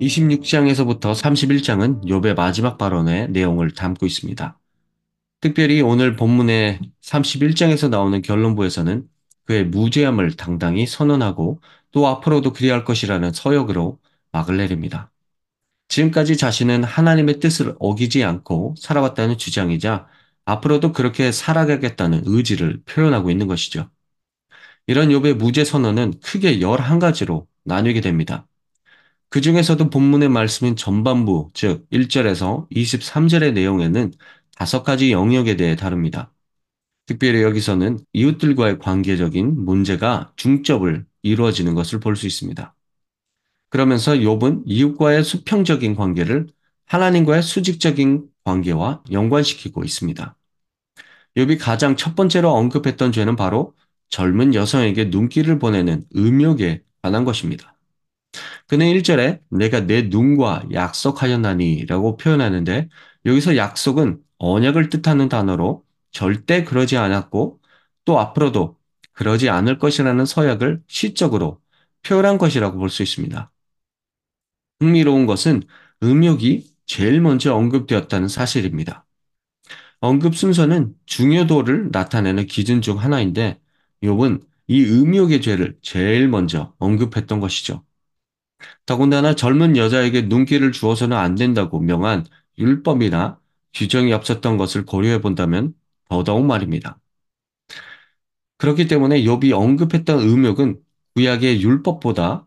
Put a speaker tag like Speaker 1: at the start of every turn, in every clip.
Speaker 1: 26장에서부터 31장은 욥의 마지막 발언의 내용을 담고 있습니다. 특별히 오늘 본문의 31장에서 나오는 결론부에서는 그의 무죄함을 당당히 선언하고 또 앞으로도 그리할 것이라는 서역으로 막을 내립니다. 지금까지 자신은 하나님의 뜻을 어기지 않고 살아왔다는 주장이자 앞으로도 그렇게 살아가겠다는 의지를 표현하고 있는 것이죠. 이런 욥의 무죄 선언은 크게 11가지로 나뉘게 됩니다. 그 중에서도 본문의 말씀인 전반부, 즉 1절에서 23절의 내용에는 다섯 가지 영역에 대해 다룹니다. 특별히 여기서는 이웃들과의 관계적인 문제가 중점을 이루어지는 것을 볼 수 있습니다. 그러면서 욥은 이웃과의 수평적인 관계를 하나님과의 수직적인 관계와 연관시키고 있습니다. 욥이 가장 첫 번째로 언급했던 죄는 바로 젊은 여성에게 눈길을 보내는 음욕에 관한 것입니다. 그는 1절에 내가 내 눈과 약속하였나니 라고 표현하는데 여기서 약속은 언약을 뜻하는 단어로 절대 그러지 않았고 또 앞으로도 그러지 않을 것이라는 서약을 시적으로 표현한 것이라고 볼 수 있습니다. 흥미로운 것은 음욕이 제일 먼저 언급되었다는 사실입니다. 언급 순서는 중요도를 나타내는 기준 중 하나인데 욥은 이 음욕의 죄를 제일 먼저 언급했던 것이죠. 더군다나 젊은 여자에게 눈길을 주어서는 안 된다고 명한 율법이나 규정이 없었던 것을 고려해 본다면 더더욱 말입니다. 그렇기 때문에 욥이 언급했던 음욕은 구약의 율법보다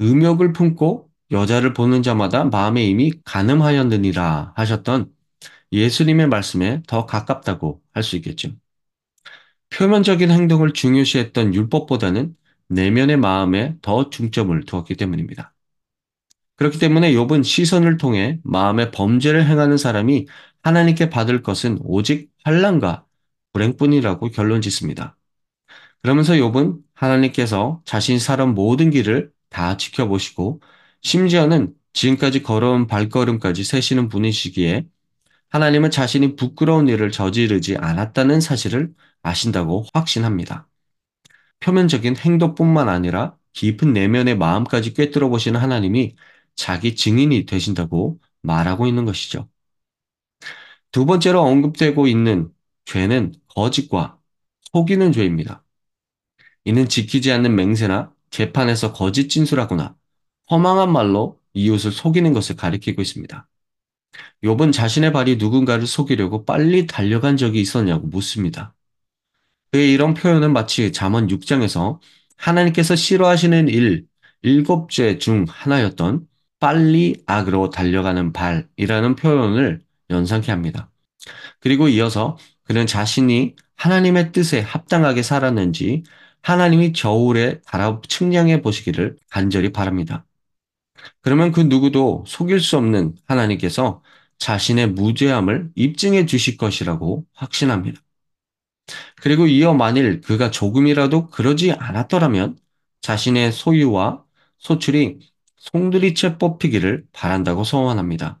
Speaker 1: 음욕을 품고 여자를 보는 자마다 마음에 이미 가늠하였느니라 하셨던 예수님의 말씀에 더 가깝다고 할 수 있겠죠. 표면적인 행동을 중요시했던 율법보다는 내면의 마음에 더 중점을 두었기 때문입니다. 그렇기 때문에 욥은 시선을 통해 마음의 범죄를 행하는 사람이 하나님께 받을 것은 오직 환란과 불행뿐이라고 결론 짓습니다. 그러면서 욥은 하나님께서 자신이 살은 모든 길을 다 지켜보시고 심지어는 지금까지 걸어온 발걸음까지 세시는 분이시기에 하나님은 자신이 부끄러운 일을 저지르지 않았다는 사실을 아신다고 확신합니다. 표면적인 행동뿐만 아니라 깊은 내면의 마음까지 꿰뚫어 보시는 하나님이 자기 증인이 되신다고 말하고 있는 것이죠. 두 번째로 언급되고 있는 죄는 거짓과 속이는 죄입니다. 이는 지키지 않는 맹세나 재판에서 거짓 진술하거나 허망한 말로 이웃을 속이는 것을 가리키고 있습니다. 욥은 자신의 발이 누군가를 속이려고 빨리 달려간 적이 있었냐고 묻습니다. 그의 이런 표현은 마치 잠언 6장에서 하나님께서 싫어하시는 일, 일곱 죄중 하나였던 빨리 악으로 달려가는 발이라는 표현을 연상케 합니다. 그리고 이어서 그는 자신이 하나님의 뜻에 합당하게 살았는지 하나님이 저울에 달아 측량해 보시기를 간절히 바랍니다. 그러면 그 누구도 속일 수 없는 하나님께서 자신의 무죄함을 입증해 주실 것이라고 확신합니다. 그리고 이어 만일 그가 조금이라도 그러지 않았더라면 자신의 소유와 소출이 송두리째 뽑히기를 바란다고 소원합니다.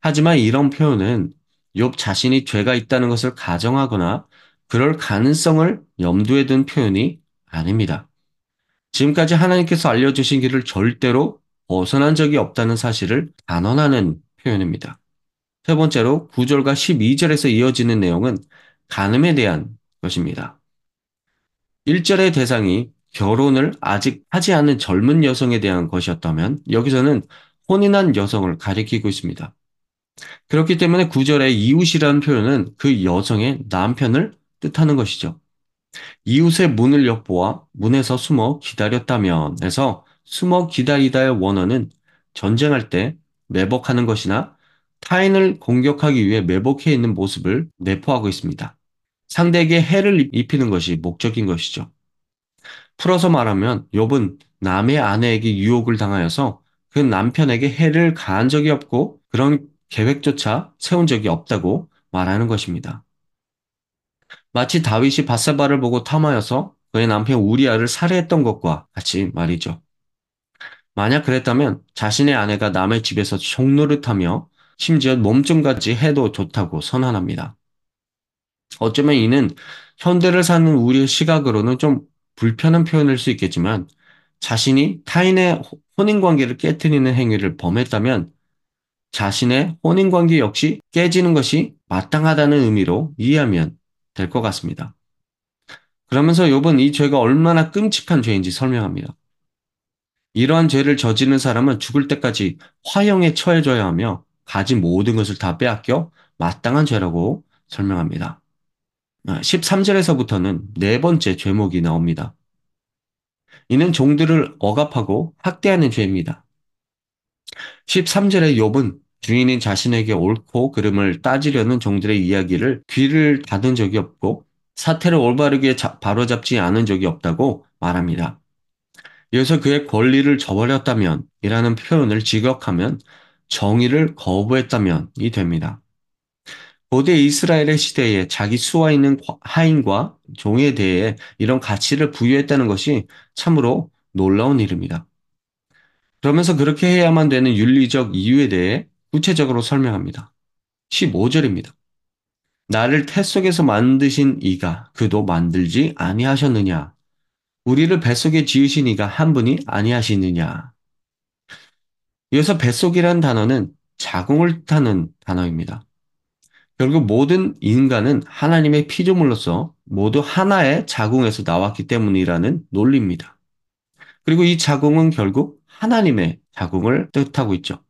Speaker 1: 하지만 이런 표현은 욥 자신이 죄가 있다는 것을 가정하거나 그럴 가능성을 염두에 둔 표현이 아닙니다. 지금까지 하나님께서 알려주신 길을 절대로 벗어난 적이 없다는 사실을 단언하는 표현입니다. 세 번째로 9절과 12절에서 이어지는 내용은 간음에 대한 것입니다. 1절의 대상이 결혼을 아직 하지 않은 젊은 여성에 대한 것이었다면 여기서는 혼인한 여성을 가리키고 있습니다. 그렇기 때문에 9절의 이웃이라는 표현은 그 여성의 남편을 뜻하는 것이죠. 이웃의 문을 엿보아 문에서 숨어 기다렸다면 해서 숨어 기다리다의 원어는 전쟁할 때 매복하는 것이나 타인을 공격하기 위해 매복해 있는 모습을 내포하고 있습니다. 상대에게 해를 입히는 것이 목적인 것이죠. 풀어서 말하면 욥은 남의 아내에게 유혹을 당하여서 그 남편에게 해를 가한 적이 없고 그런 계획조차 세운 적이 없다고 말하는 것입니다. 마치 다윗이 바세바를 보고 탐하여서 그의 남편 우리아를 살해했던 것과 같이 말이죠. 만약 그랬다면 자신의 아내가 남의 집에서 총노릇하며 심지어 몸좀같이 해도 좋다고 선언합니다. 어쩌면 이는 현대를 사는 우리의 시각으로는 좀 불편한 표현일 수 있겠지만 자신이 타인의 혼인관계를 깨뜨리는 행위를 범했다면 자신의 혼인관계 역시 깨지는 것이 마땅하다는 의미로 이해하면 될 것 같습니다. 그러면서 욥은 이 죄가 얼마나 끔찍한 죄인지 설명합니다. 이러한 죄를 저지른 사람은 죽을 때까지 화형에 처해져야 하며 가진 모든 것을 다 빼앗겨 마땅한 죄라고 설명합니다. 13절에서부터는 네 번째 죄목이 나옵니다. 이는 종들을 억압하고 학대하는 죄입니다. 13절의 욥은 주인인 자신에게 옳고 그름을 따지려는 종들의 이야기를 귀를 닫은 적이 없고 사태를 올바르게 바로잡지 않은 적이 없다고 말합니다. 이어서 그의 권리를 저버렸다면 이라는 표현을 직역하면 정의를 거부했다면이 됩니다. 고대 이스라엘의 시대에 자기 수와 있는 하인과 종에 대해 이런 가치를 부여했다는 것이 참으로 놀라운 일입니다. 그러면서 그렇게 해야만 되는 윤리적 이유에 대해 구체적으로 설명합니다. 15절입니다. 나를 태 속에서 만드신 이가 그도 만들지 아니하셨느냐? 우리를 뱃속에 지으신 이가 한 분이 아니하시느냐? 이어서 뱃속이란 단어는 자궁을 뜻하는 단어입니다. 결국 모든 인간은 하나님의 피조물로서 모두 하나의 자궁에서 나왔기 때문이라는 논리입니다. 그리고 이 자궁은 결국 하나님의 자궁을 뜻하고 있죠.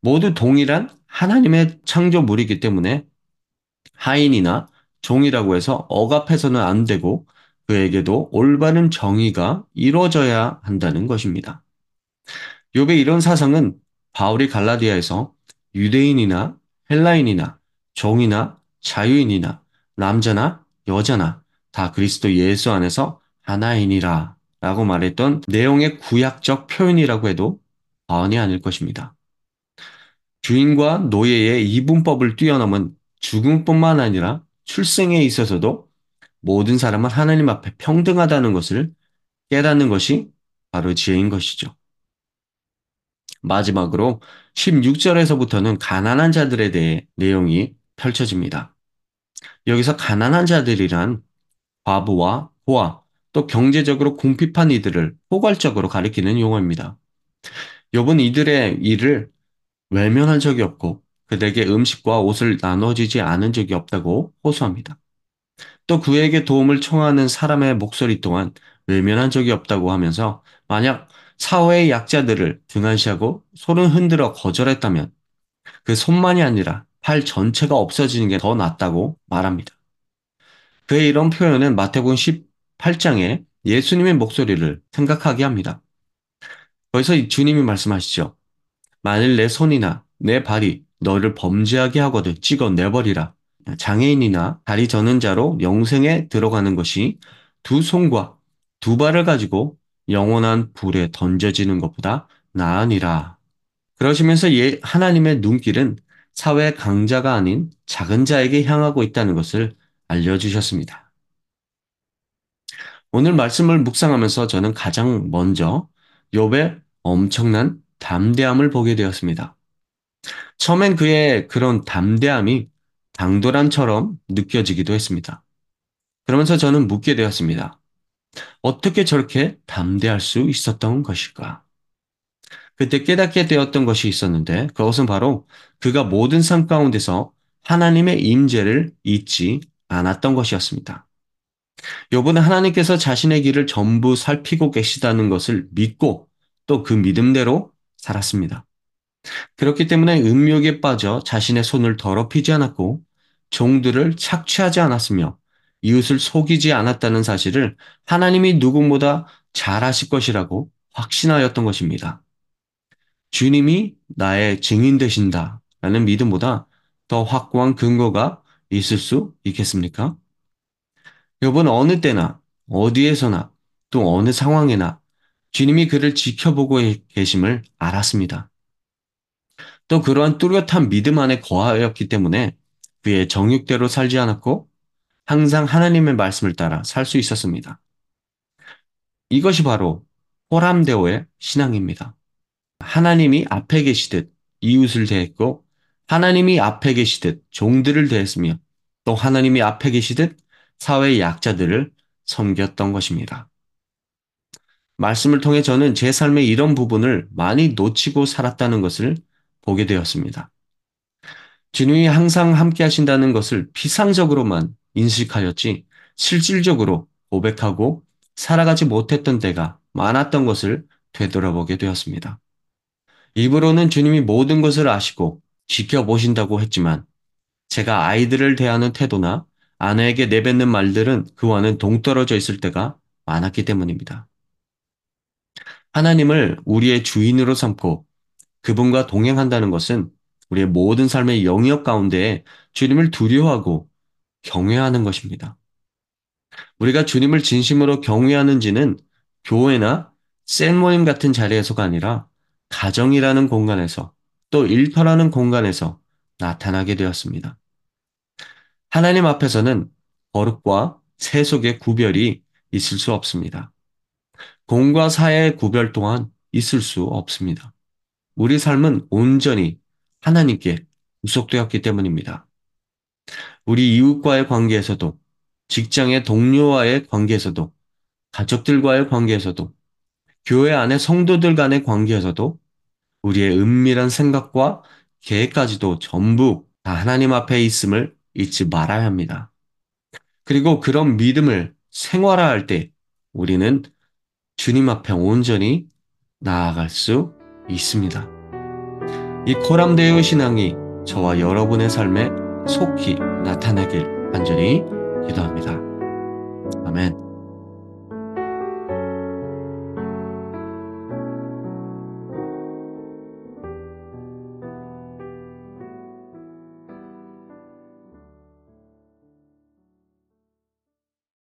Speaker 1: 모두 동일한 하나님의 창조물이기 때문에 하인이나 종이라고 해서 억압해서는 안 되고 그에게도 올바른 정의가 이루어져야 한다는 것입니다. 욥의 이런 사상은 바울이 갈라디아에서 유대인이나 헬라인이나 종이나 자유인이나 남자나 여자나 다 그리스도 예수 안에서 하나이니라 라고 말했던 내용의 구약적 표현이라고 해도 과언이 아닐 것입니다. 주인과 노예의 이분법을 뛰어넘은 죽음뿐만 아니라 출생에 있어서도 모든 사람은 하나님 앞에 평등하다는 것을 깨닫는 것이 바로 지혜인 것이죠. 마지막으로 16절에서부터는 가난한 자들에 대해 내용이 펼쳐집니다. 여기서 가난한 자들이란 과부와 고아, 또 경제적으로 궁핍한 이들을 포괄적으로 가리키는 용어입니다. 욥은 이들의 일을 외면한 적이 없고 그들에게 음식과 옷을 나눠주지 않은 적이 없다고 호소합니다. 또 그에게 도움을 청하는 사람의 목소리 또한 외면한 적이 없다고 하면서 만약 사회의 약자들을 등한시하고 손을 흔들어 거절했다면 그 손만이 아니라 팔 전체가 없어지는 게 더 낫다고 말합니다. 그의 이런 표현은 마태복음 18장에 예수님의 목소리를 생각하게 합니다. 거기서 주님이 말씀하시죠. 만일 내 손이나 내 발이 너를 범죄하게 하거든 찍어 내버리라. 장애인이나 다리 저는 자로 영생에 들어가는 것이 두 손과 두 발을 가지고 영원한 불에 던져지는 것보다 나으니라. 그러시면서 예, 하나님의 눈길은 사회 강자가 아닌 작은 자에게 향하고 있다는 것을 알려주셨습니다. 오늘 말씀을 묵상하면서 저는 가장 먼저 욥의 엄청난 담대함을 보게 되었습니다. 처음엔 그의 그런 담대함이 당돌함처럼 느껴지기도 했습니다. 그러면서 저는 묻게 되었습니다. 어떻게 저렇게 담대할 수 있었던 것일까? 그때 깨닫게 되었던 것이 있었는데 그것은 바로 그가 모든 삶 가운데서 하나님의 임재를 잊지 않았던 것이었습니다. 요번에 하나님께서 자신의 길을 전부 살피고 계시다는 것을 믿고 또 그 믿음대로 살았습니다. 그렇기 때문에 음욕에 빠져 자신의 손을 더럽히지 않았고 종들을 착취하지 않았으며 이웃을 속이지 않았다는 사실을 하나님이 누구보다 잘 아실 것이라고 확신하였던 것입니다. 주님이 나의 증인 되신다 라는 믿음보다 더 확고한 근거가 있을 수 있겠습니까? 여러분 어느 때나 어디에서나 또 어느 상황에나 주님이 그를 지켜보고 계심을 알았습니다. 또 그러한 뚜렷한 믿음 안에 거하였기 때문에 그의 정육대로 살지 않았고 항상 하나님의 말씀을 따라 살 수 있었습니다. 이것이 바로 호람대오의 신앙입니다. 하나님이 앞에 계시듯 이웃을 대했고 하나님이 앞에 계시듯 종들을 대했으며 또 하나님이 앞에 계시듯 사회의 약자들을 섬겼던 것입니다. 말씀을 통해 저는 제 삶의 이런 부분을 많이 놓치고 살았다는 것을 보게 되었습니다. 주님이 항상 함께 하신다는 것을 피상적으로만 인식하였지 실질적으로 고백하고 살아가지 못했던 때가 많았던 것을 되돌아보게 되었습니다. 입으로는 주님이 모든 것을 아시고 지켜보신다고 했지만 제가 아이들을 대하는 태도나 아내에게 내뱉는 말들은 그와는 동떨어져 있을 때가 많았기 때문입니다. 하나님을 우리의 주인으로 삼고 그분과 동행한다는 것은 우리의 모든 삶의 영역 가운데 주님을 두려워하고 경외하는 것입니다. 우리가 주님을 진심으로 경외하는지는 교회나 센 모임 같은 자리에서가 아니라 가정이라는 공간에서 또 일터라는 공간에서 나타나게 되었습니다. 하나님 앞에서는 거룩과 세속의 구별이 있을 수 없습니다. 공과 사의 구별 또한 있을 수 없습니다. 우리 삶은 온전히 하나님께 구속되었기 때문입니다. 우리 이웃과의 관계에서도, 직장의 동료와의 관계에서도, 가족들과의 관계에서도, 교회 안의 성도들 간의 관계에서도 우리의 은밀한 생각과 계획까지도 전부 다 하나님 앞에 있음을 잊지 말아야 합니다. 그리고 그런 믿음을 생활화할 때 우리는 주님 앞에 온전히 나아갈 수 있습니다. 이 코람데오 신앙이 저와 여러분의 삶에 속히 나타나길 간절히 기도합니다. 아멘.